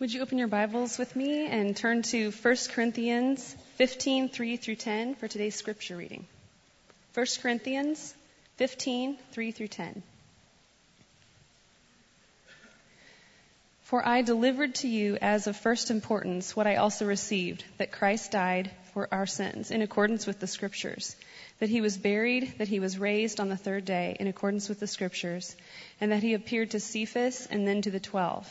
Would you open your Bibles with me and turn to 1 Corinthians 15, 3 through 10 for today's scripture reading? 1 Corinthians 15, 3 through 10. For I delivered to you as of first importance what I also received, that Christ died for our sins in accordance with the Scriptures, that he was buried, that he was raised on the third day in accordance with the Scriptures, and that he appeared to Cephas and then to the twelve.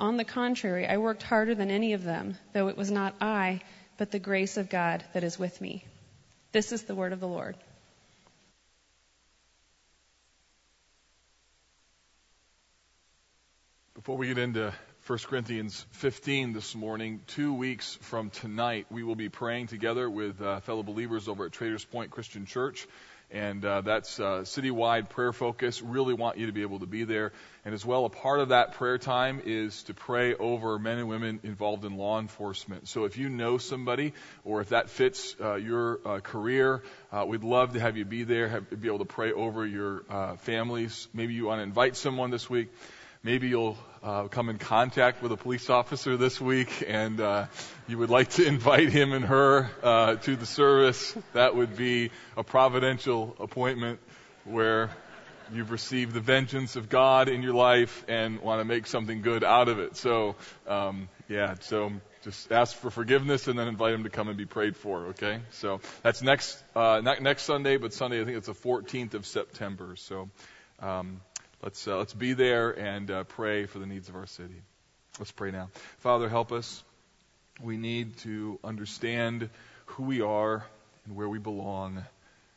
On the contrary, I worked harder than any of them, though it was not I, but the grace of God that is with me. This is the word of the Lord. Before we get into 1 Corinthians 15 this morning, two weeks from tonight, we will be praying together with uh, fellow believers over at Traders Point Christian Church and uh, that's uh, citywide prayer focus. Really want you to be able to be there. And as well, a part of that prayer time is to pray over men and women involved in law enforcement. So if you know somebody, or if that fits uh, your uh, career, uh, we'd love to have you be there, have, be able to pray over your uh, families. Maybe you want to invite someone this week. Maybe you'll uh, come in contact with a police officer this week and uh, you would like to invite him and her uh, to the service. That would be a providential appointment where you've received the vengeance of God in your life and want to make something good out of it. So, um, yeah, so just ask for forgiveness and then invite him to come and be prayed for. Okay, so that's next uh, not next Sunday, but Sunday I think it's the 14th of September. So. Um, Let's, uh, let's be there and uh, pray for the needs of our city. Let's pray now. Father, help us. We need to understand who we are and where we belong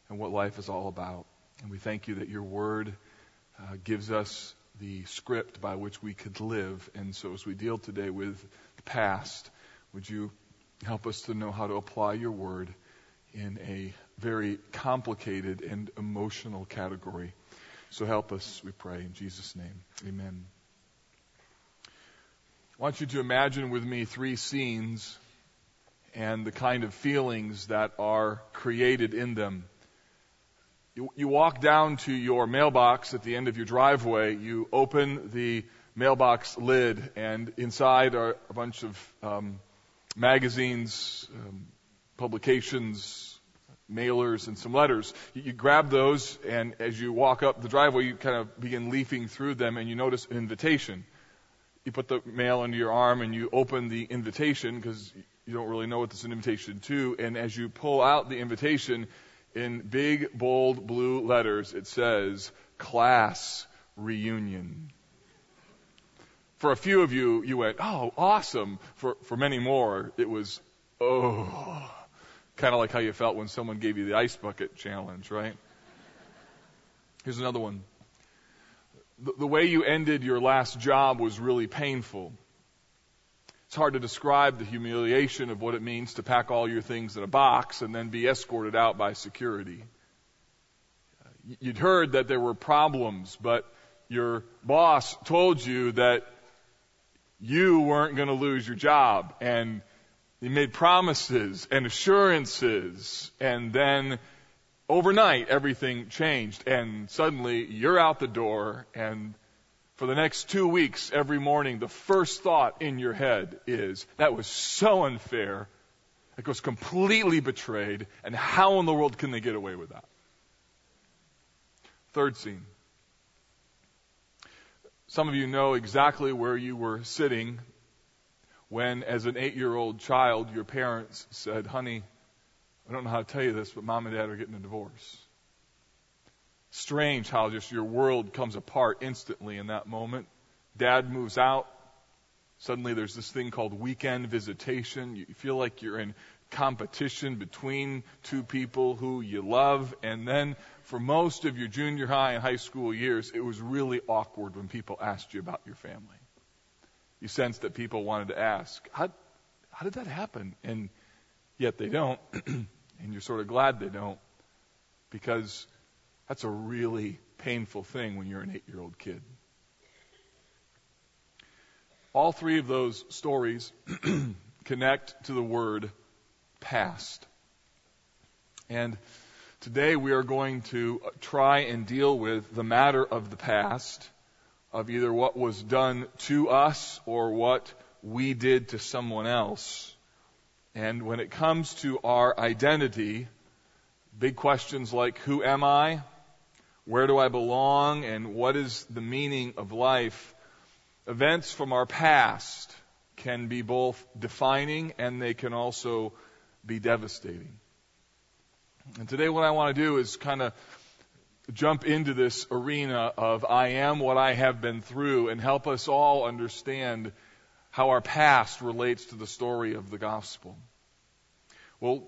and what life is all about. And we thank you that your word uh, gives us the script by which we could live. And so as we deal today with the past, would you help us to know how to apply your word in a very complicated and emotional category? So help us, we pray, in Jesus' name. Amen. I want you to imagine with me three scenes and the kind of feelings that are created in them. You, you, walk down to your mailbox at the end of your driveway, you open the mailbox lid, and inside are a bunch of um, magazines, um, publications, mailers and some letters. You, you, grab those, and as you walk up the driveway, you kind of begin leafing through them, and you notice an invitation. You put the mail under your arm, and you open the invitation because you don't really know what this is invitation to. And as you pull out the invitation, in big, bold blue letters, it says, Class Reunion. For a few of you, you went, oh, awesome. For, for many more, it was, oh. Kind of like how you felt when someone gave you the ice bucket challenge, right? Here's another one. The, the way you ended your last job was really painful. It's hard to describe the humiliation of what it means to pack all your things in a box and then be escorted out by security. You'd heard that there were problems, but your boss told you that you weren't going to lose your job and he made promises and assurances, and then overnight everything changed, and suddenly you're out the door, and for the next two weeks, every morning, the first thought in your head is, that was so unfair. It was completely betrayed, and how in the world can they get away with that? Third scene. Some of you know exactly where you were sitting when, as an eight year old child, your parents said, Honey, I don't know how to tell you this, but mom and dad are getting a divorce. Strange how just your world comes apart instantly in that moment. Dad moves out. Suddenly there's this thing called weekend visitation. You feel like you're in competition between two people who you love. And then for most of your junior high and high school years, it was really awkward when people asked you about your family you sensed that people wanted to ask, how, how did that happen? And yet they don't. and you're sort of glad they don't because that's a really painful thing when you're an eight year old kid. All three of those stories connect to the word past. And today we are going to try and deal with the matter of the past, of either what was done to us or what we did to someone else. And when it comes to our identity, big questions like who am I? Where do I belong? And what is the meaning of life? Events from our past can be both defining and they can also be devastating. And today what I want to do is kind of jump into this arena of I am what I have been through and help us all understand how our past relates to the story of the gospel. We'll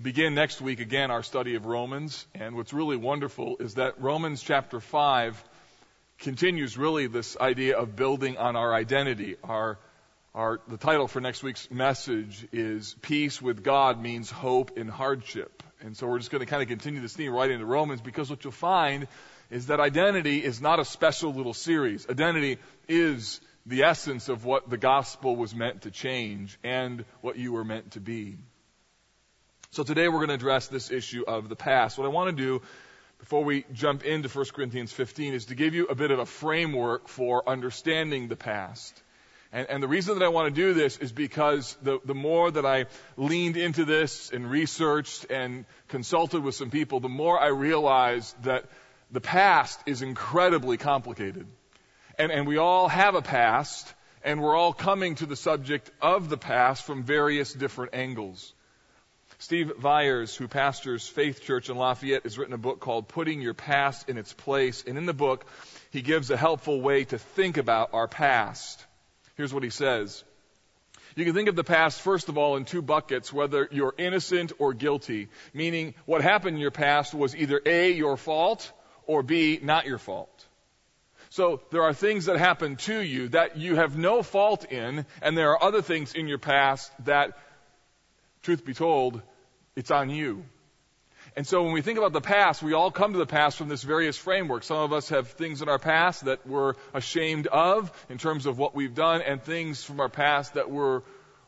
begin next week again our study of Romans, and what's really wonderful is that Romans chapter 5 continues really this idea of building on our identity, our our, the title for next week's message is Peace with God means hope in hardship. And so we're just going to kind of continue this theme right into Romans because what you'll find is that identity is not a special little series. Identity is the essence of what the gospel was meant to change and what you were meant to be. So today we're going to address this issue of the past. What I want to do before we jump into 1 Corinthians 15 is to give you a bit of a framework for understanding the past. And, and, the reason that I want to do this is because the, the more that I leaned into this and researched and consulted with some people, the more I realized that the past is incredibly complicated. And, and we all have a past, and we're all coming to the subject of the past from various different angles. Steve Viars, who pastors Faith Church in Lafayette, has written a book called Putting Your Past in Its Place. And in the book, he gives a helpful way to think about our past. Here's what he says. You can think of the past, first of all, in two buckets, whether you're innocent or guilty. Meaning, what happened in your past was either A, your fault, or B, not your fault. So there are things that happen to you that you have no fault in, and there are other things in your past that, truth be told, it's on you. And so when we think about the past, we all come to the past from this various framework. Some of us have things in our past that we're ashamed of in terms of what we've done, and things from our past that we're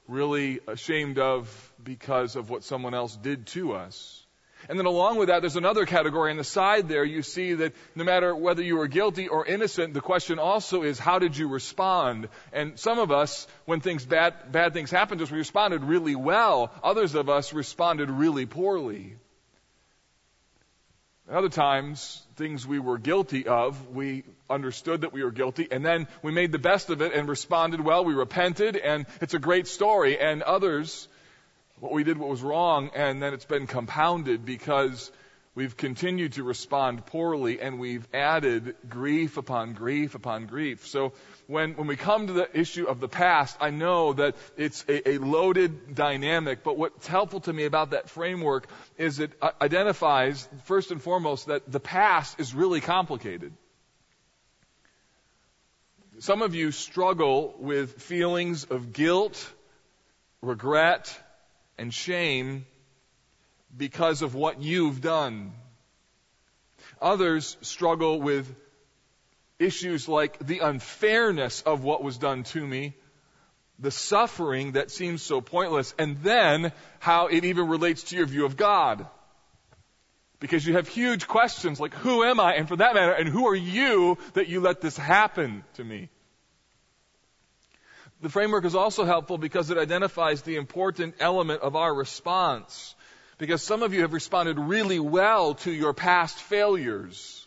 really ashamed of because of what someone else did to us. And then along with that, there's another category on the side there. You see that no matter whether you were guilty or innocent, the question also is how did you respond? And some of us, when things bad, bad things happened to us, we responded really well. Others of us responded really poorly. Other times, things we were guilty of, we understood that we were guilty, and then we made the best of it and responded well. We repented, and it's a great story. And others, what we did what was wrong, and then it's been compounded because we've continued to respond poorly, and we've added grief upon grief upon grief. So when, when we come to the issue of the past, I know that it's a, a loaded dynamic, but what's helpful to me about that framework is it uh, identifies, first and foremost, that the past is really complicated. Some of you struggle with feelings of guilt, regret, and shame because of what you've done. Others struggle with issues like the unfairness of what was done to me, the suffering that seems so pointless, and then how it even relates to your view of God. Because you have huge questions like, who am I? And for that matter, and who are you that you let this happen to me? The framework is also helpful because it identifies the important element of our response. Because some of you have responded really well to your past failures.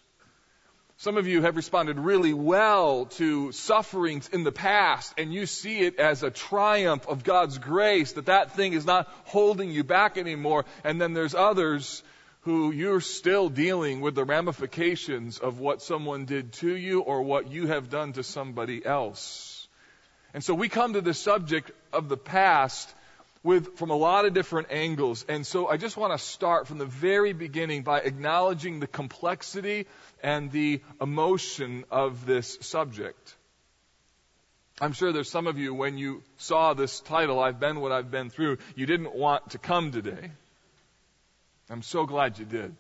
Some of you have responded really well to sufferings in the past and you see it as a triumph of God's grace that that thing is not holding you back anymore. And then there's others who you're still dealing with the ramifications of what someone did to you or what you have done to somebody else. And so we come to the subject of the past with from a lot of different angles. And so I just want to start from the very beginning by acknowledging the complexity and the emotion of this subject. I'm sure there's some of you, when you saw this title, I've been what I've been through, you didn't want to come today. I'm so glad you did.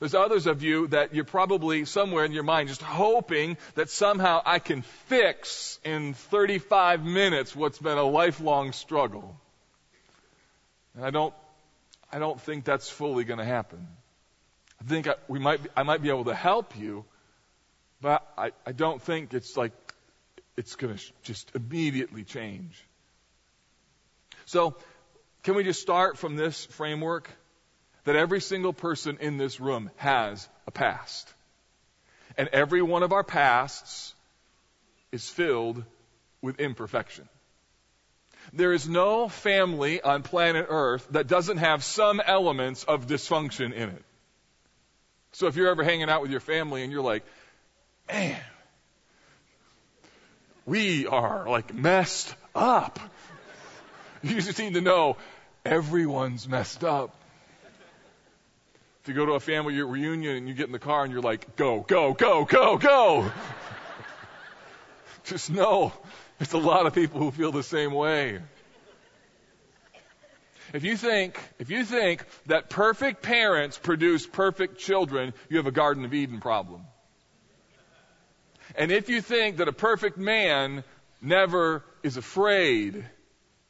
There's others of you that you're probably somewhere in your mind just hoping that somehow I can fix in 35 minutes what's been a lifelong struggle. And I don't, I don't think that's fully going to happen. I think I, we might, be, I might be able to help you, but I, I don't think it's like it's going to just immediately change. So, can we just start from this framework? That every single person in this room has a past. And every one of our pasts is filled with imperfection. There is no family on planet Earth that doesn't have some elements of dysfunction in it. So if you're ever hanging out with your family and you're like, man, we are like messed up. You just need to know everyone's messed up. If you go to a family reunion and you get in the car and you're like, go, go, go, go, go. just know there's a lot of people who feel the same way. If you think, if you think that perfect parents produce perfect children, you have a Garden of Eden problem. And if you think that a perfect man never is afraid,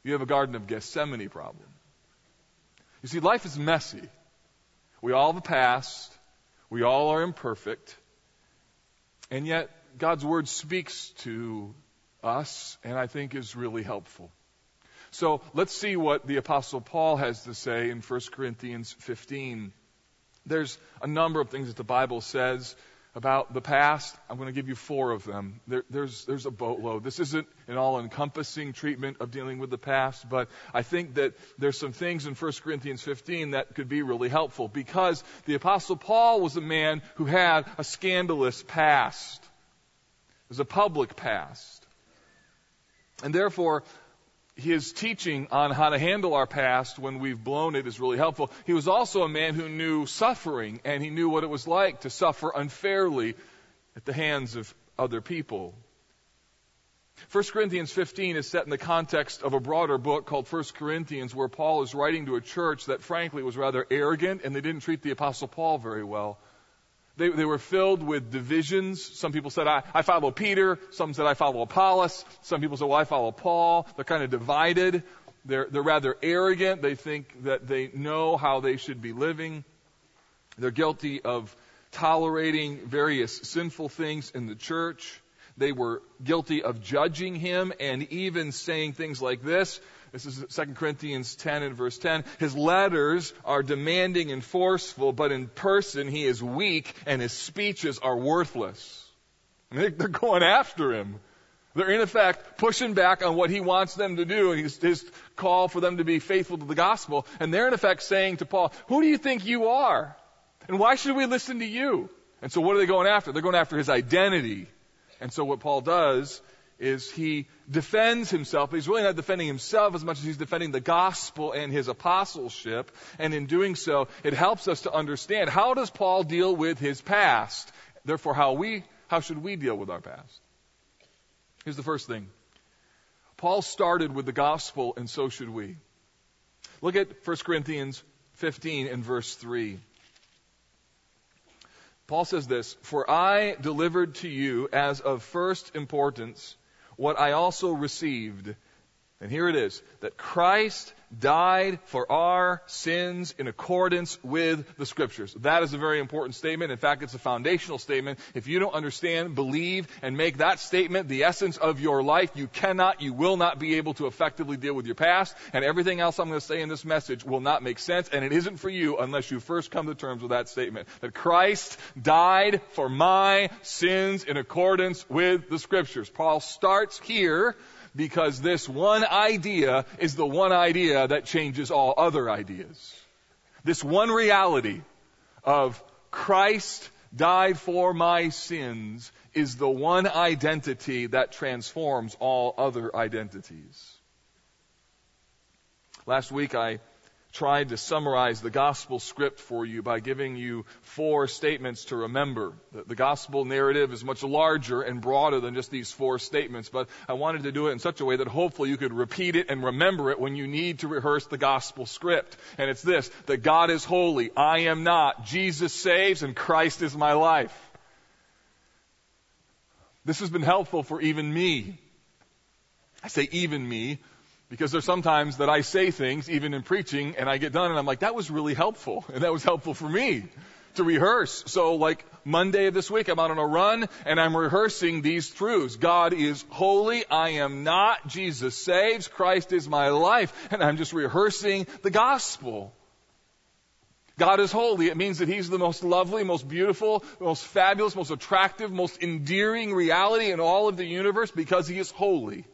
you have a Garden of Gethsemane problem. You see, life is messy. We all have a past. We all are imperfect. And yet, God's Word speaks to us, and I think is really helpful. So let's see what the Apostle Paul has to say in 1 Corinthians 15. There's a number of things that the Bible says about the past. I'm going to give you four of them. There, there's, there's a boatload. This isn't an all encompassing treatment of dealing with the past, but I think that there's some things in 1 Corinthians 15 that could be really helpful because the Apostle Paul was a man who had a scandalous past. It was a public past. And therefore, his teaching on how to handle our past when we've blown it is really helpful. He was also a man who knew suffering, and he knew what it was like to suffer unfairly at the hands of other people. 1 Corinthians 15 is set in the context of a broader book called 1 Corinthians, where Paul is writing to a church that frankly was rather arrogant and they didn't treat the Apostle Paul very well. They, they were filled with divisions. Some people said, I, I follow Peter. Some said, I follow Apollos. Some people said, well, I follow Paul. They're kind of divided. They're, they're rather arrogant. They think that they know how they should be living. They're guilty of tolerating various sinful things in the church. They were guilty of judging him and even saying things like this. This is 2 Corinthians 10 and verse 10. His letters are demanding and forceful, but in person he is weak and his speeches are worthless. I mean, they're going after him. They're in effect pushing back on what he wants them to do, and his, his call for them to be faithful to the gospel. And they're in effect saying to Paul, who do you think you are? And why should we listen to you? And so what are they going after? They're going after his identity. And so what Paul does is he defends himself, he's really not defending himself as much as he's defending the gospel and his apostleship. And in doing so, it helps us to understand how does Paul deal with his past? Therefore, how we, how should we deal with our past? Here's the first thing. Paul started with the gospel, and so should we. Look at 1 Corinthians 15 and verse 3. Paul says this, For I delivered to you as of first importance what I also received. And here it is that Christ died for our sins in accordance with the scriptures. That is a very important statement. In fact, it's a foundational statement. If you don't understand, believe, and make that statement the essence of your life, you cannot, you will not be able to effectively deal with your past. And everything else I'm going to say in this message will not make sense. And it isn't for you unless you first come to terms with that statement. That Christ died for my sins in accordance with the scriptures. Paul starts here because this one idea is the one idea that changes all other ideas. This one reality of Christ died for my sins is the one identity that transforms all other identities. Last week I tried to summarize the gospel script for you by giving you four statements to remember. The, the, gospel narrative is much larger and broader than just these four statements, but I wanted to do it in such a way that hopefully you could repeat it and remember it when you need to rehearse the gospel script. And it's this, that God is holy, I am not, Jesus saves, and Christ is my life. This has been helpful for even me. I say even me because there's sometimes that I say things, even in preaching, and I get done and I'm like, that was really helpful. And that was helpful for me to rehearse. So like Monday of this week, I'm out on a run and I'm rehearsing these truths. God is holy. I am not. Jesus saves. Christ is my life. And I'm just rehearsing the gospel. God is holy. It means that He's the most lovely, most beautiful, most fabulous, most attractive, most endearing reality in all of the universe because He is holy.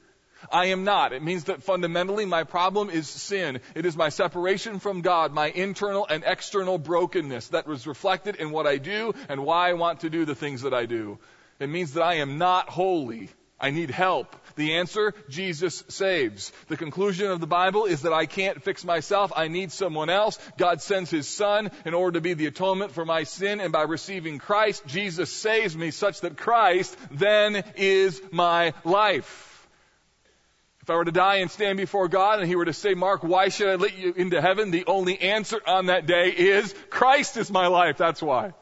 I am not. It means that fundamentally my problem is sin. It is my separation from God, my internal and external brokenness that was reflected in what I do and why I want to do the things that I do. It means that I am not holy. I need help. The answer, Jesus saves. The conclusion of the Bible is that I can't fix myself. I need someone else. God sends His Son in order to be the atonement for my sin, and by receiving Christ, Jesus saves me such that Christ then is my life. If I were to die and stand before God and He were to say, Mark, why should I let you into heaven? The only answer on that day is Christ is my life. That's why.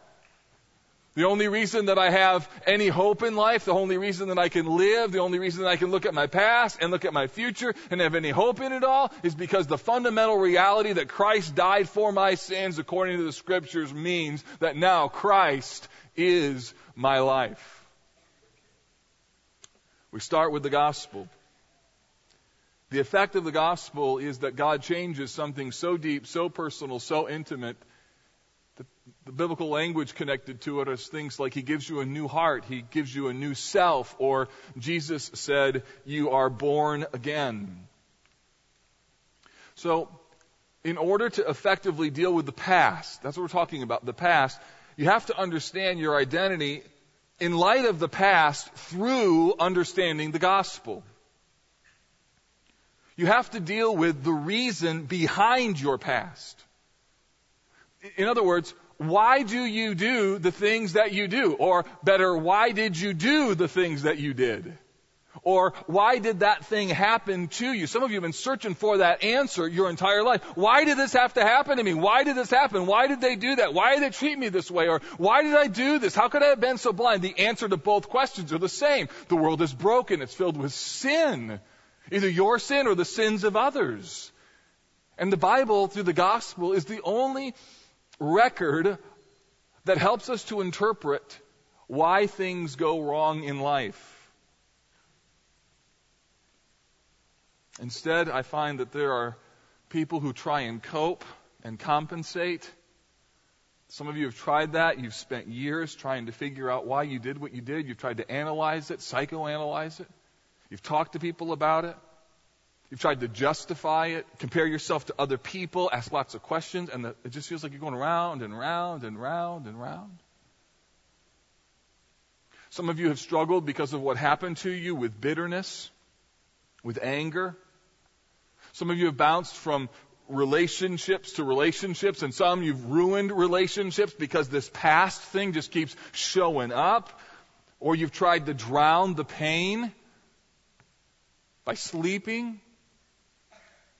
The only reason that I have any hope in life, the only reason that I can live, the only reason that I can look at my past and look at my future and have any hope in it all is because the fundamental reality that Christ died for my sins according to the scriptures means that now Christ is my life. We start with the gospel. The effect of the gospel is that God changes something so deep, so personal, so intimate. The, biblical language connected to it is things like He gives you a new heart, He gives you a new self, or Jesus said, You are born again. So, in order to effectively deal with the past, that's what we're talking about, the past, you have to understand your identity in light of the past through understanding the gospel. You have to deal with the reason behind your past. In other words, why do you do the things that you do? Or better, why did you do the things that you did? Or why did that thing happen to you? Some of you have been searching for that answer your entire life. Why did this have to happen to me? Why did this happen? Why did they do that? Why did they treat me this way? Or why did I do this? How could I have been so blind? The answer to both questions are the same. The world is broken. It's filled with sin. Either your sin or the sins of others. And the Bible, through the gospel, is the only record that helps us to interpret why things go wrong in life. Instead, I find that there are people who try and cope and compensate. Some of you have tried that. You've spent years trying to figure out why you did what you did. You've tried to analyze it, psychoanalyze it. You've talked to people about it. You've tried to justify it, compare yourself to other people, ask lots of questions, and it just feels like you're going round and round and round and round. Some of you have struggled because of what happened to you with bitterness, with anger. Some of you have bounced from relationships to relationships, and some you've ruined relationships because this past thing just keeps showing up. Or you've tried to drown the pain by sleeping,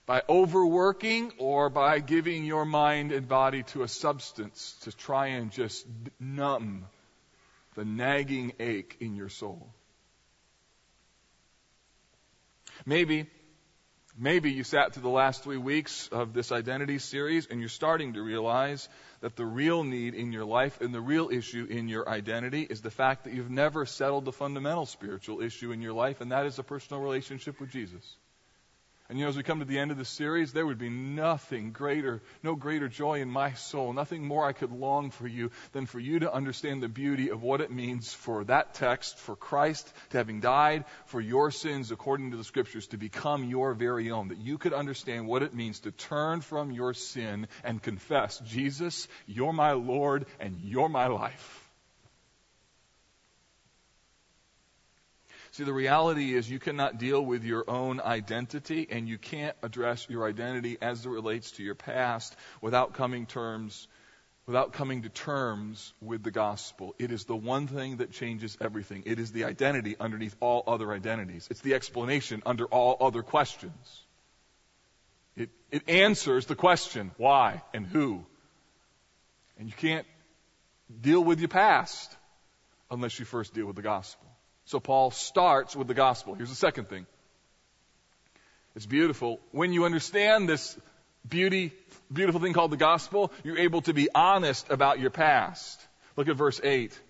by overworking, or by giving your mind and body to a substance to try and just numb the nagging ache in your soul. Maybe, maybe you sat through the last three weeks of this identity series and you're starting to realize that the real need in your life and the real issue in your identity is the fact that you've never settled the fundamental spiritual issue in your life, and that is a personal relationship with Jesus. And you know, as we come to the end of the series, there would be nothing greater, no greater joy in my soul, nothing more I could long for you than for you to understand the beauty of what it means for that text, for Christ to having died for your sins according to the scriptures, to become your very own. That you could understand what it means to turn from your sin and confess, Jesus, you're my Lord and you're my life. See, the reality is you cannot deal with your own identity and you can't address your identity as it relates to your past without coming terms without coming to terms with the gospel. It is the one thing that changes everything. It is the identity underneath all other identities. It's the explanation under all other questions. It, it answers the question, why and who. And you can't deal with your past unless you first deal with the gospel. So Paul starts with the gospel. Here's the second thing. It's beautiful. When you understand this beauty, beautiful thing called the gospel, you're able to be honest about your past. Look at verse 8.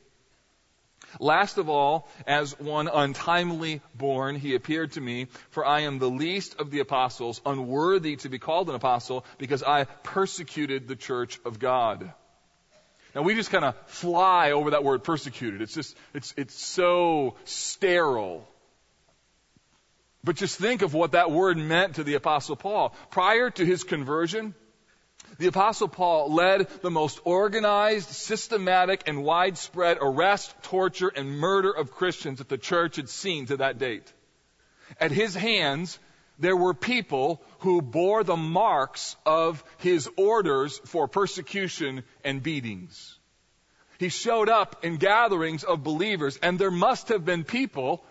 Last of all, as one untimely born, he appeared to me, for I am the least of the apostles, unworthy to be called an apostle, because I persecuted the church of God. Now we just kind of fly over that word persecuted. It's just, it's, it's so sterile. But just think of what that word meant to the apostle Paul. Prior to his conversion, the apostle Paul led the most organized, systematic, and widespread arrest, torture, and murder of Christians that the church had seen to that date. At his hands, there were people who bore the marks of his orders for persecution and beatings. He showed up in gatherings of believers, and there must have been people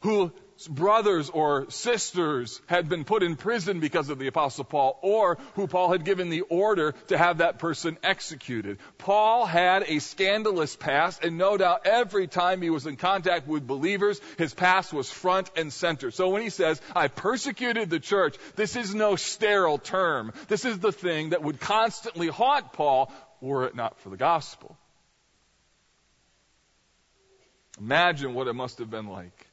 who brothers or sisters had been put in prison because of the apostle Paul or who Paul had given the order to have that person executed. Paul had a scandalous past and no doubt every time he was in contact with believers, his past was front and center. So when he says, I persecuted the church, this is no sterile term. This is the thing that would constantly haunt Paul were it not for the gospel. Imagine what it must have been like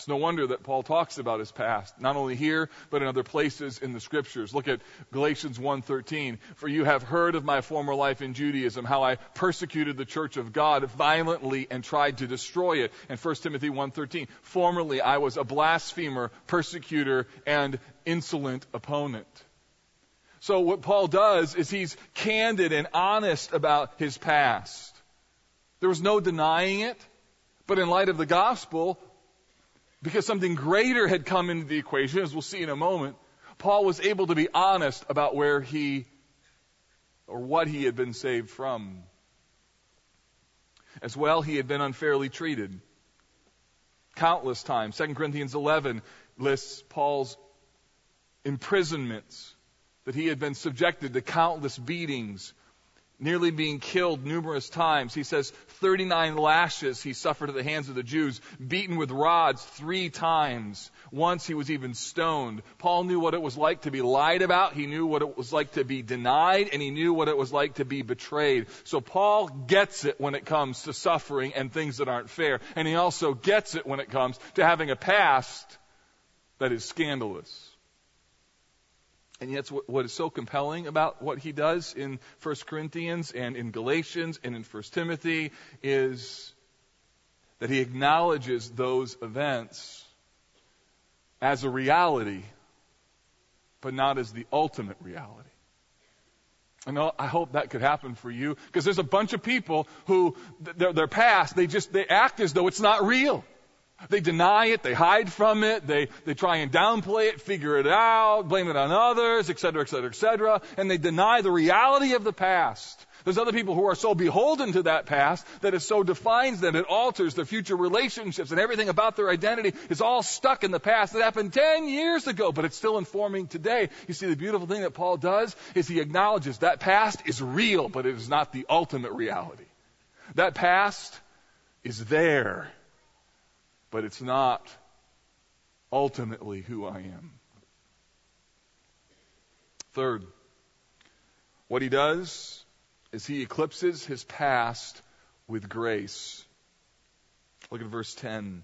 it's no wonder that Paul talks about his past, not only here, but in other places in the scriptures. Look at Galatians 1.13. For you have heard of my former life in Judaism, how I persecuted the church of God violently and tried to destroy it. And 1 Timothy 1.13. Formerly I was a blasphemer, persecutor, and insolent opponent. So what Paul does is he's candid and honest about his past. There was no denying it. But in light of the gospel, because something greater had come into the equation, as we'll see in a moment, Paul was able to be honest about where he or what he had been saved from. As well, he had been unfairly treated. Countless times. 2 Corinthians 11 lists Paul's imprisonments, that he had been subjected to countless beatings, nearly being killed numerous times. He says 39 lashes he suffered at the hands of the Jews, beaten with rods three times. Once he was even stoned. Paul knew what it was like to be lied about. He knew what it was like to be denied and he knew what it was like to be betrayed. So Paul gets it when it comes to suffering and things that aren't fair. And he also gets it when it comes to having a past that is scandalous. And yet, what is so compelling about what he does in 1 Corinthians and in Galatians and in 1 Timothy is that he acknowledges those events as a reality, but not as the ultimate reality. I know, I hope that could happen for you, because there's a bunch of people who, their, their past, they just, they act as though it's not real. They deny it, they hide from it, they, they try and downplay it, figure it out, blame it on others, etc., etc., etc., and they deny the reality of the past. There's other people who are so beholden to that past that it so defines them, it alters their future relationships, and everything about their identity is all stuck in the past It happened 10 years ago, but it's still informing today. You see, the beautiful thing that Paul does is he acknowledges that past is real, but it is not the ultimate reality. That past is there but it's not ultimately who I am. Third, what he does is he eclipses his past with grace. Look at verse 10.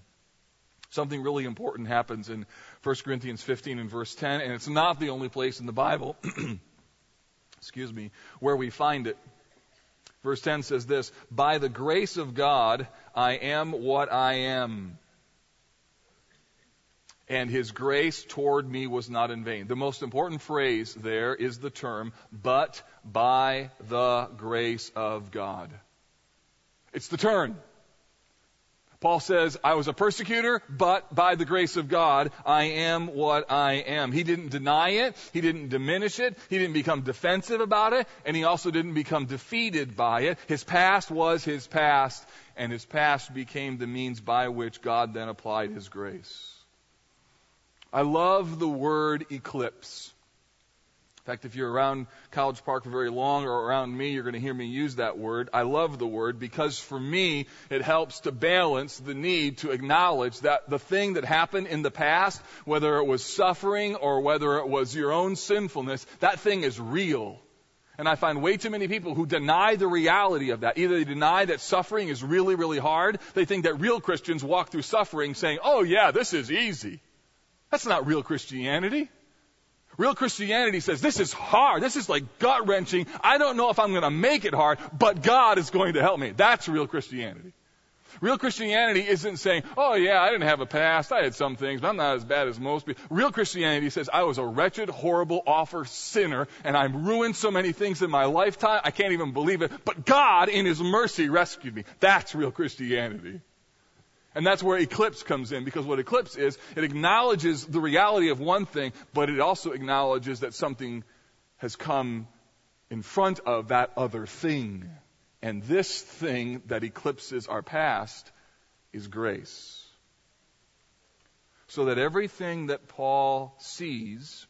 Something really important happens in 1 Corinthians 15 and verse 10, and it's not the only place in the Bible, excuse me, where we find it. Verse 10 says this, By the grace of God, I am what I am and his grace toward me was not in vain. The most important phrase there is the term, but by the grace of God. It's the turn. Paul says, I was a persecutor, but by the grace of God, I am what I am. He didn't deny it. He didn't diminish it. He didn't become defensive about it. And he also didn't become defeated by it. His past was his past, and his past became the means by which God then applied his grace. I love the word eclipse. In fact, if you're around College Park for very long or around me, you're going to hear me use that word. I love the word because for me, it helps to balance the need to acknowledge that the thing that happened in the past, whether it was suffering or whether it was your own sinfulness, that thing is real. And I find way too many people who deny the reality of that. Either they deny that suffering is really, really hard. They think that real Christians walk through suffering saying, oh yeah, this is easy. That's not real Christianity. Real Christianity says this is hard. This is like gut wrenching. I don't know if I'm going to make it hard, but God is going to help me. That's real Christianity. Real Christianity isn't saying, oh yeah, I didn't have a past. I had some things, but I'm not as bad as most people. Real Christianity says, I was a wretched, horrible, awful sinner, and I've ruined so many things in my lifetime, I can't even believe it. But God, in His mercy, rescued me. That's real Christianity. And that's where eclipse comes in, because what eclipse is, it acknowledges the reality of one thing, but it also acknowledges that something has come in front of that other thing. And this thing that eclipses our past is grace. So that everything that Paul sees,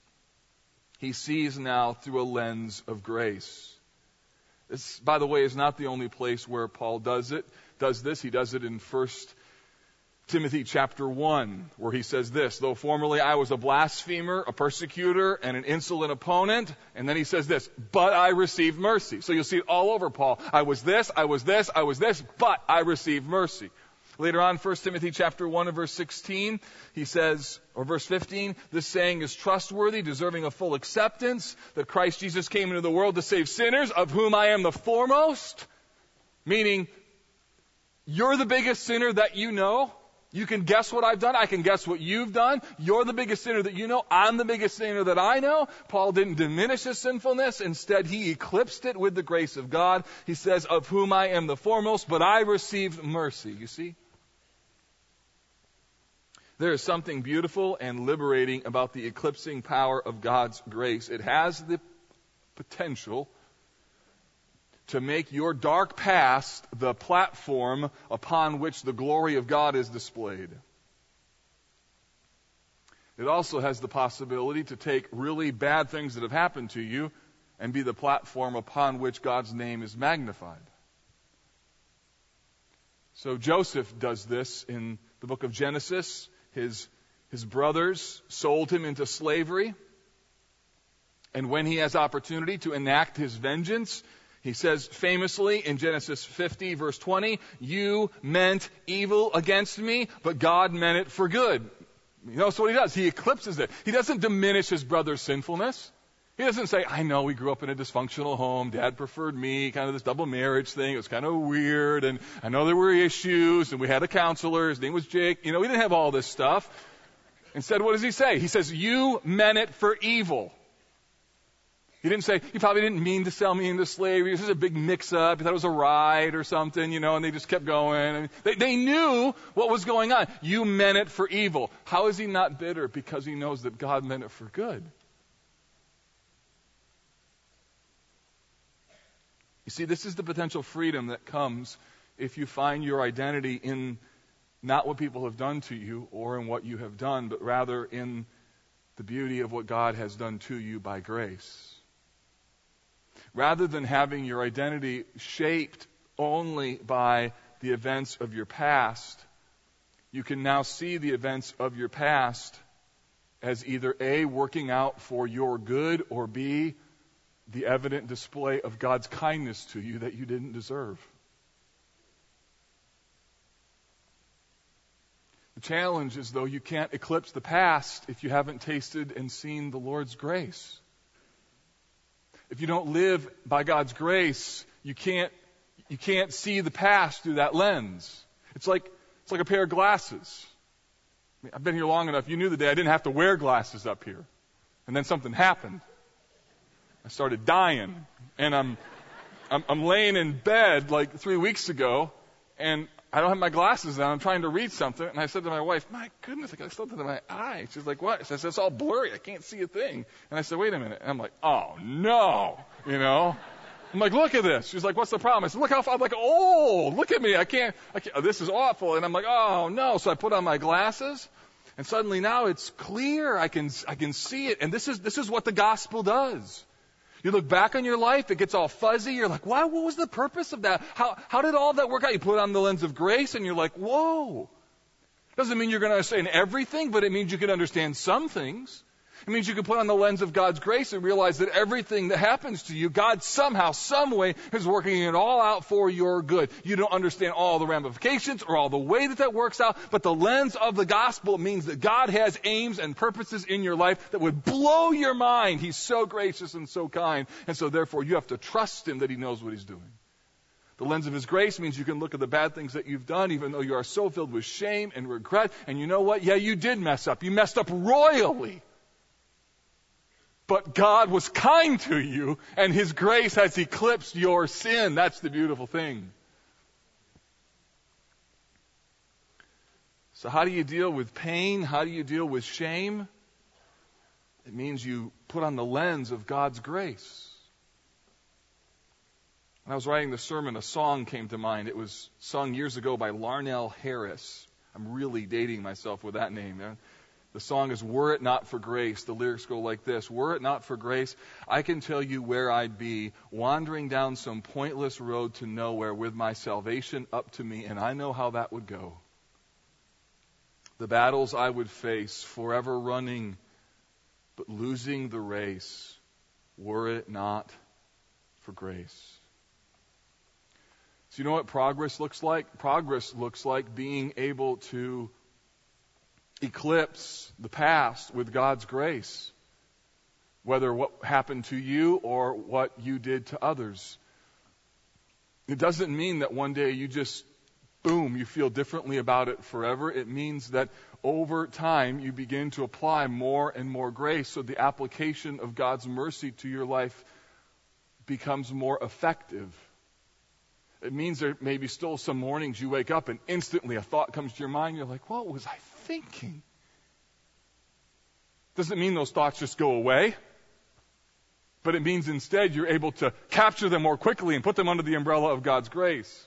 he sees now through a lens of grace. This, by the way, is not the only place where Paul does it. Does this? He does it in First Timothy chapter 1, where he says this, though formerly I was a blasphemer, a persecutor, and an insolent opponent, and then he says this, but I received mercy. So you'll see it all over Paul. I was this, I was this, I was this, but I received mercy. Later on, 1 Timothy chapter 1 and verse 16, he says, or verse 15, this saying is trustworthy, deserving of full acceptance, that Christ Jesus came into the world to save sinners, of whom I am the foremost. Meaning, you're the biggest sinner that you know, you can guess what I've done. I can guess what you've done. You're the biggest sinner that you know. I'm the biggest sinner that I know. Paul didn't diminish his sinfulness. Instead, he eclipsed it with the grace of God. He says, of whom I am the foremost, but I received mercy. You see? There is something beautiful and liberating about the eclipsing power of God's grace. It has the potential to make your dark past the platform upon which the glory of God is displayed. It also has the possibility to take really bad things that have happened to you and be the platform upon which God's name is magnified. So Joseph does this in the book of Genesis. His, his brothers sold him into slavery. And when he has opportunity to enact his vengeance, he says famously in Genesis 50 verse 20, you meant evil against me, but God meant it for good. You know, so what he does, he eclipses it. He doesn't diminish his brother's sinfulness. He doesn't say, I know we grew up in a dysfunctional home. Dad preferred me, kind of this double marriage thing. It was kind of weird. And I know there were issues and we had a counselor. His name was Jake. You know, we didn't have all this stuff. Instead, what does he say? He says, you meant it for evil. He didn't say, he probably didn't mean to sell me into slavery. This is a big mix up. He thought it was a ride or something, you know, and they just kept going. And they, they knew what was going on. You meant it for evil. How is he not bitter? Because he knows that God meant it for good. You see, this is the potential freedom that comes if you find your identity in not what people have done to you or in what you have done, but rather in the beauty of what God has done to you by grace rather than having your identity shaped only by the events of your past, you can now see the events of your past as either A, working out for your good, or B, the evident display of God's kindness to you that you didn't deserve. The challenge is, though, you can't eclipse the past if you haven't tasted and seen the Lord's grace. If you don't live by God's grace, you can't, you can't see the past through that lens. It's like, it's like a pair of glasses. I mean, I've been here long enough. You knew the day I didn't have to wear glasses up here. And then something happened. I started dying. And I'm, I'm, I'm laying in bed like three weeks ago, and I don't have my glasses on. I'm trying to read something. And I said to my wife, my goodness, I got something in my eye. She's like, what? I said, it's all blurry. I can't see a thing. And I said, wait a minute. And I'm like, oh no, you know? I'm like, look at this. She's like, what's the problem? I said, look how far. I'm like, oh, look at me. I can't, I can't, oh, this is awful. And I'm like, oh no. So I put on my glasses and suddenly now it's clear. I can, I can see it. And this is, this is what the gospel does. You look back on your life, it gets all fuzzy. You're like, why? What was the purpose of that? How, how did all that work out? You put on the lens of grace and you're like, whoa. Doesn't mean you're going to understand everything, but it means you can understand some things. It means you can put on the lens of God's grace and realize that everything that happens to you, God somehow, some way is working it all out for your good. You don't understand all the ramifications or all the way that that works out, but the lens of the gospel means that God has aims and purposes in your life that would blow your mind. He's so gracious and so kind. And so therefore you have to trust Him that He knows what He's doing. The lens of His grace means you can look at the bad things that you've done, even though you are so filled with shame and regret. And you know what? Yeah, you did mess up. You messed up royally. But God was kind to you, and His grace has eclipsed your sin. That's the beautiful thing. So, how do you deal with pain? How do you deal with shame? It means you put on the lens of God's grace. When I was writing the sermon, a song came to mind. It was sung years ago by Larnelle Harris. I'm really dating myself with that name. The song is Were It Not for Grace. The lyrics go like this Were it not for grace, I can tell you where I'd be, wandering down some pointless road to nowhere with my salvation up to me, and I know how that would go. The battles I would face, forever running, but losing the race, were it not for grace. So, you know what progress looks like? Progress looks like being able to eclipse the past with God's grace, whether what happened to you or what you did to others. It doesn't mean that one day you just, boom, you feel differently about it forever. It means that over time you begin to apply more and more grace so the application of God's mercy to your life becomes more effective. It means there may be still some mornings you wake up and instantly a thought comes to your mind. You're like, what was I thinking? Doesn't mean those thoughts just go away, but it means instead you're able to capture them more quickly and put them under the umbrella of God's grace.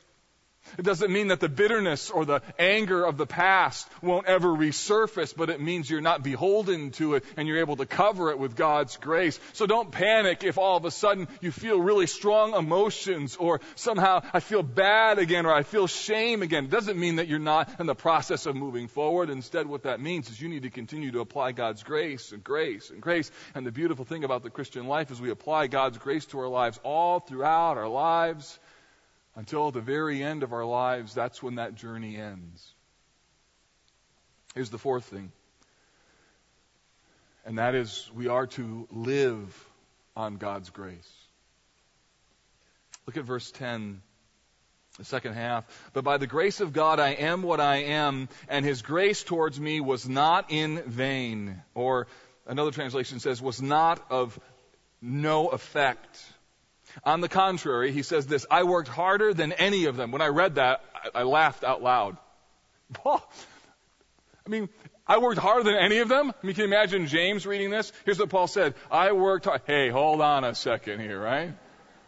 It doesn't mean that the bitterness or the anger of the past won't ever resurface, but it means you're not beholden to it and you're able to cover it with God's grace. So don't panic if all of a sudden you feel really strong emotions or somehow I feel bad again or I feel shame again. It doesn't mean that you're not in the process of moving forward. Instead, what that means is you need to continue to apply God's grace and grace and grace. And the beautiful thing about the Christian life is we apply God's grace to our lives all throughout our lives until the very end of our lives, that's when that journey ends. Here's the fourth thing, and that is we are to live on God's grace. Look at verse 10, the second half. But by the grace of God I am what I am, and his grace towards me was not in vain. Or another translation says, was not of no effect. On the contrary, he says this I worked harder than any of them. When I read that, I, I laughed out loud. Paul, I mean, I worked harder than any of them. I mean, can you imagine James reading this? Here's what Paul said I worked hard. Hey, hold on a second here, right?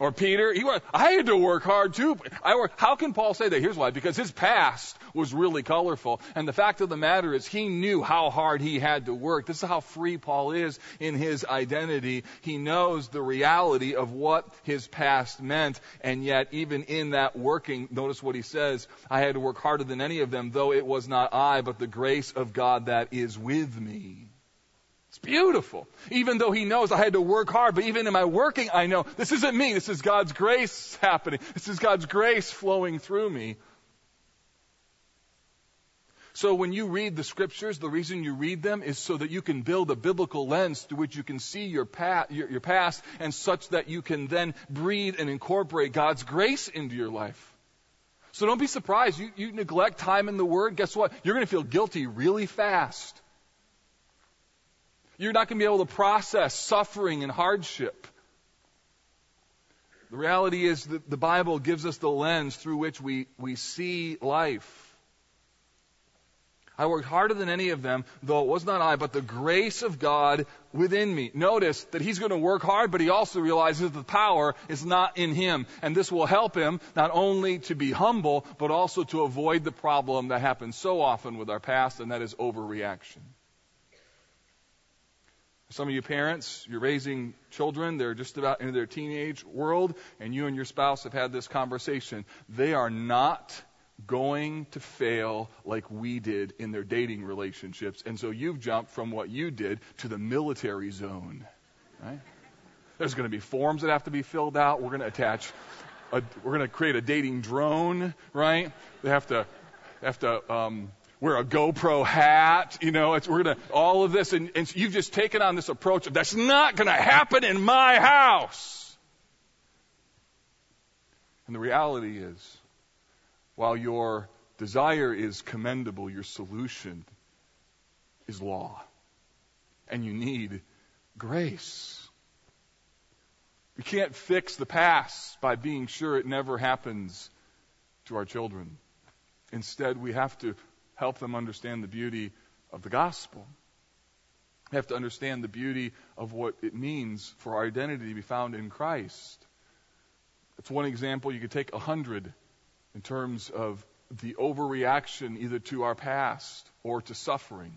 Or Peter, he was, I had to work hard too. I work, how can Paul say that? Here's why. Because his past was really colorful. And the fact of the matter is he knew how hard he had to work. This is how free Paul is in his identity. He knows the reality of what his past meant. And yet, even in that working, notice what he says, I had to work harder than any of them, though it was not I, but the grace of God that is with me. Beautiful. Even though he knows I had to work hard, but even in my working, I know this isn't me. This is God's grace happening. This is God's grace flowing through me. So when you read the scriptures, the reason you read them is so that you can build a biblical lens through which you can see your, pa- your, your past and such that you can then breathe and incorporate God's grace into your life. So don't be surprised. You, you neglect time in the Word. Guess what? You're going to feel guilty really fast. You're not going to be able to process suffering and hardship. The reality is that the Bible gives us the lens through which we, we see life. I worked harder than any of them, though it was not I, but the grace of God within me. Notice that he's going to work hard, but he also realizes the power is not in him. And this will help him not only to be humble, but also to avoid the problem that happens so often with our past, and that is overreaction. Some of you parents, you're raising children, they're just about into their teenage world, and you and your spouse have had this conversation. They are not going to fail like we did in their dating relationships. And so you've jumped from what you did to the military zone. Right? There's going to be forms that have to be filled out. We're going to attach, a, we're going to create a dating drone, right? They have to, have to, um, wear a GoPro hat, you know, we're gonna, all of this, and, and you've just taken on this approach of that's not gonna happen in my house. And the reality is, while your desire is commendable, your solution is law. And you need grace. We can't fix the past by being sure it never happens to our children. Instead, we have to help them understand the beauty of the gospel. We have to understand the beauty of what it means for our identity to be found in Christ. It's one example. You could take a hundred in terms of the overreaction either to our past or to suffering.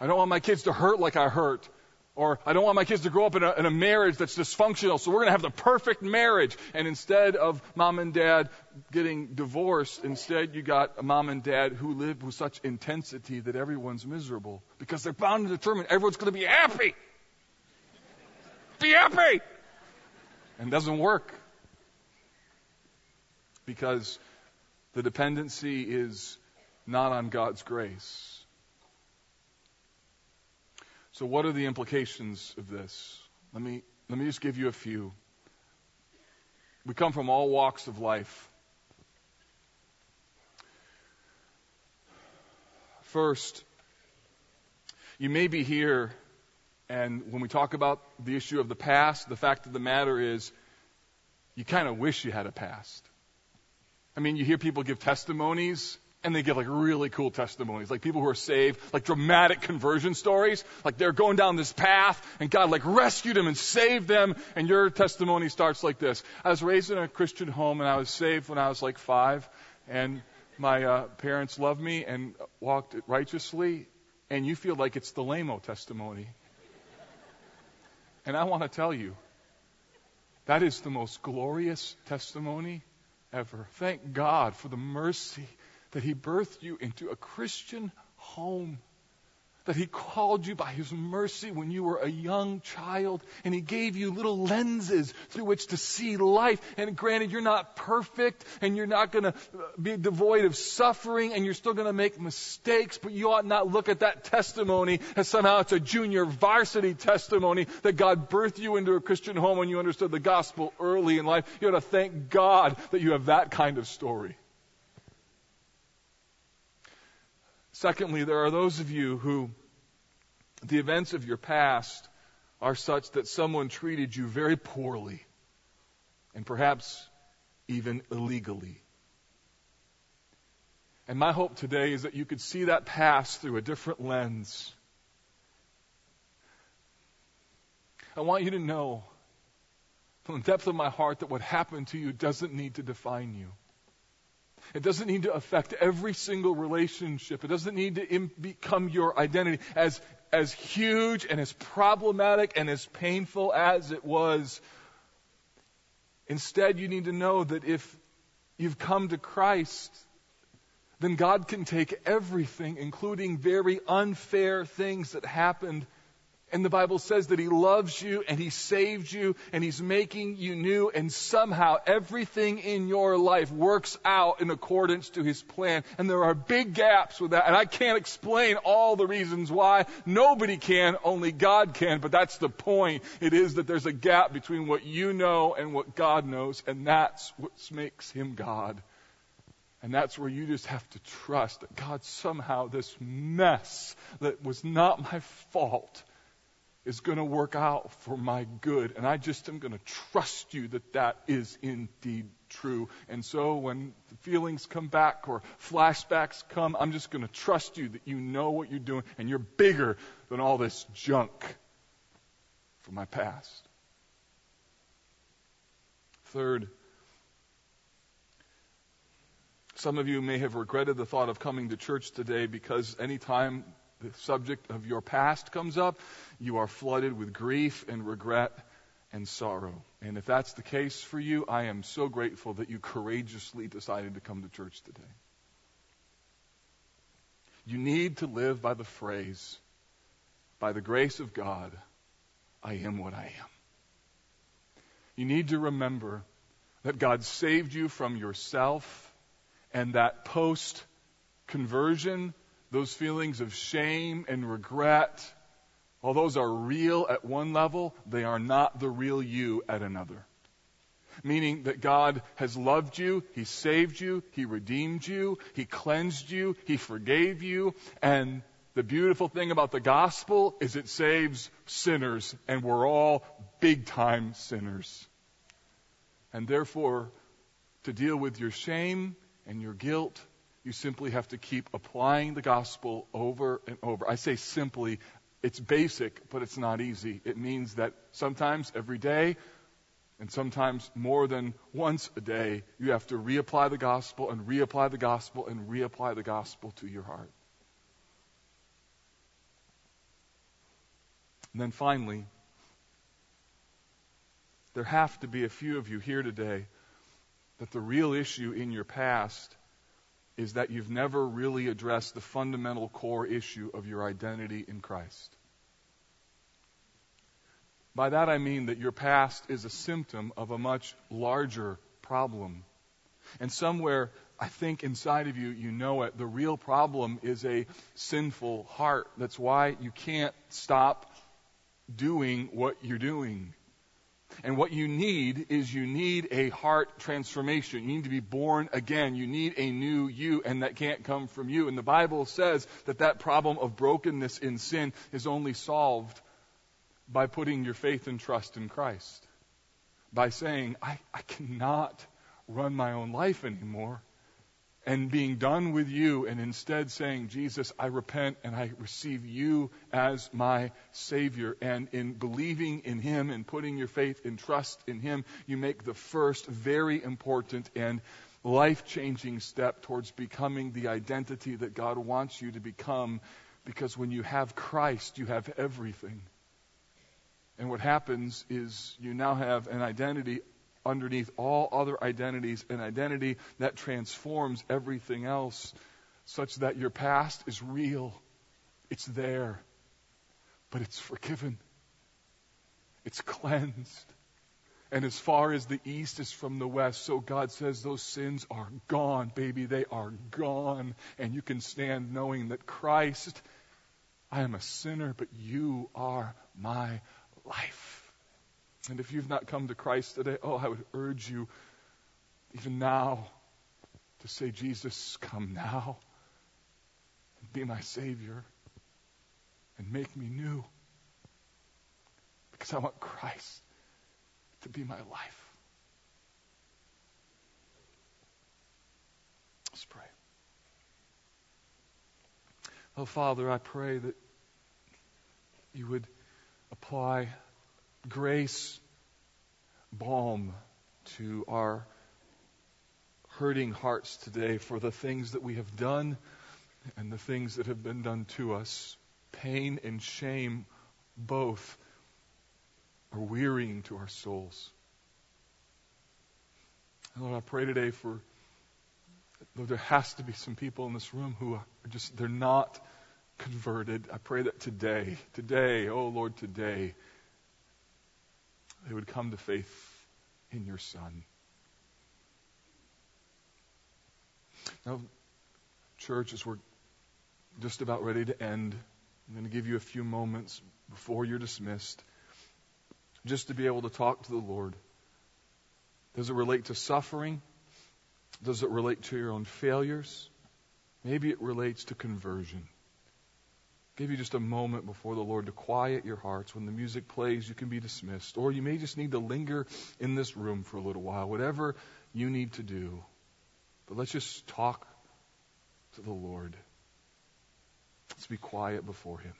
I don't want my kids to hurt like I hurt. Or I don't want my kids to grow up in a, in a marriage that's dysfunctional, so we're going to have the perfect marriage. And instead of mom and dad getting divorced, instead you got a mom and dad who live with such intensity that everyone's miserable because they're bound and determined everyone's going to be happy. Be happy! And doesn't work because the dependency is not on God's grace. So, what are the implications of this? Let me, let me just give you a few. We come from all walks of life. First, you may be here, and when we talk about the issue of the past, the fact of the matter is, you kind of wish you had a past. I mean, you hear people give testimonies, and they give like really cool testimonies, like people who are saved, like dramatic conversion stories. Like they're going down this path, and God like rescued them and saved them, and your testimony starts like this. I was raised in a Christian home, and I was saved when I was like five, and my uh, parents loved me and walked righteously, and you feel like it's the lame testimony. And I want to tell you, that is the most glorious testimony ever. Thank God for the mercy that He birthed you into a Christian home. That He called you by His mercy when you were a young child, and He gave you little lenses through which to see life. And granted, you're not perfect, and you're not going to be devoid of suffering, and you're still going to make mistakes, but you ought not look at that testimony as somehow it's a junior varsity testimony that God birthed you into a Christian home when you understood the gospel early in life. You ought to thank God that you have that kind of story. Secondly, there are those of you who the events of your past are such that someone treated you very poorly and perhaps even illegally. And my hope today is that you could see that past through a different lens. I want you to know from the depth of my heart that what happened to you doesn't need to define you. It doesn't need to affect every single relationship. It doesn't need to Im- become your identity. As, as huge and as problematic and as painful as it was, instead you need to know that if you've come to Christ, then God can take everything, including very unfair things that happened, and the Bible says that He loves you and He saved you and He's making you new and somehow everything in your life works out in accordance to His plan. And there are big gaps with that. And I can't explain all the reasons why. Nobody can, only God can. But that's the point. It is that there's a gap between what you know and what God knows. And that's what makes Him God. And that's where you just have to trust that God somehow this mess that was not my fault is going to work out for my good. And I just am going to trust you that that is indeed true. And so when feelings come back or flashbacks come, I'm just going to trust you that you know what you're doing and you're bigger than all this junk from my past. Third, some of you may have regretted the thought of coming to church today because anytime the subject of your past comes up, you are flooded with grief and regret and sorrow. And if that's the case for you, I am so grateful that you courageously decided to come to church today. You need to live by the phrase, by the grace of God, I am what I am. You need to remember that God saved you from yourself and that post conversion, those feelings of shame and regret, while those are real at one level, they are not the real you at another. Meaning that God has loved you, He saved you, He redeemed you, He cleansed you, He forgave you, and the beautiful thing about the gospel is it saves sinners, and we're all big time sinners. And therefore, to deal with your shame and your guilt, you simply have to keep applying the gospel over and over. I say simply, it's basic, but it's not easy. It means that sometimes every day, and sometimes more than once a day, you have to reapply the gospel and reapply the gospel and reapply the gospel to your heart. And then finally, there have to be a few of you here today that the real issue in your past is that you've never really addressed the fundamental core issue of your identity in Christ. By that I mean that your past is a symptom of a much larger problem. And somewhere, I think inside of you, you know it. The real problem is a sinful heart. That's why you can't stop doing what you're doing. And what you need is you need a heart transformation. You need to be born again. You need a new you, and that can't come from you. And the Bible says that that problem of brokenness in sin is only solved by putting your faith and trust in Christ. By saying, I, I cannot run my own life anymore and being done with you and instead saying, Jesus, I repent and I receive you as my Savior. And in believing in Him and putting your faith and trust in Him, you make the first very important and life changing step towards becoming the identity that God wants you to become. Because when you have Christ, you have everything. And what happens is you now have an identity underneath all other identities, an identity that transforms everything else, such that your past is real. It's there. But it's forgiven. It's cleansed. And as far as the east is from the west, so God says those sins are gone, baby. They are gone. And you can stand knowing that Christ, I am a sinner, but you are my life. And if you've not come to Christ today, oh, I would urge you, even now, to say, Jesus, come now and be my Savior and make me new. Because I want Christ to be my life. Let's pray. Oh, Father, I pray that you would apply grace balm to our hurting hearts today for the things that we have done and the things that have been done to us. Pain and shame both are wearying to our souls. Lord, I pray today for, Lord, there has to be some people in this room who are just, they're not converted. I pray that today, today, oh Lord, today, they would come to faith in your Son. Now, church, as we're just about ready to end, I'm going to give you a few moments before you're dismissed just to be able to talk to the Lord. Does it relate to suffering? Does it relate to your own failures? Maybe it relates to conversion. Give you just a moment before the Lord to quiet your hearts. When the music plays, you can be dismissed. Or you may just need to linger in this room for a little while, whatever you need to do. But let's just talk to the Lord. Let's be quiet before Him.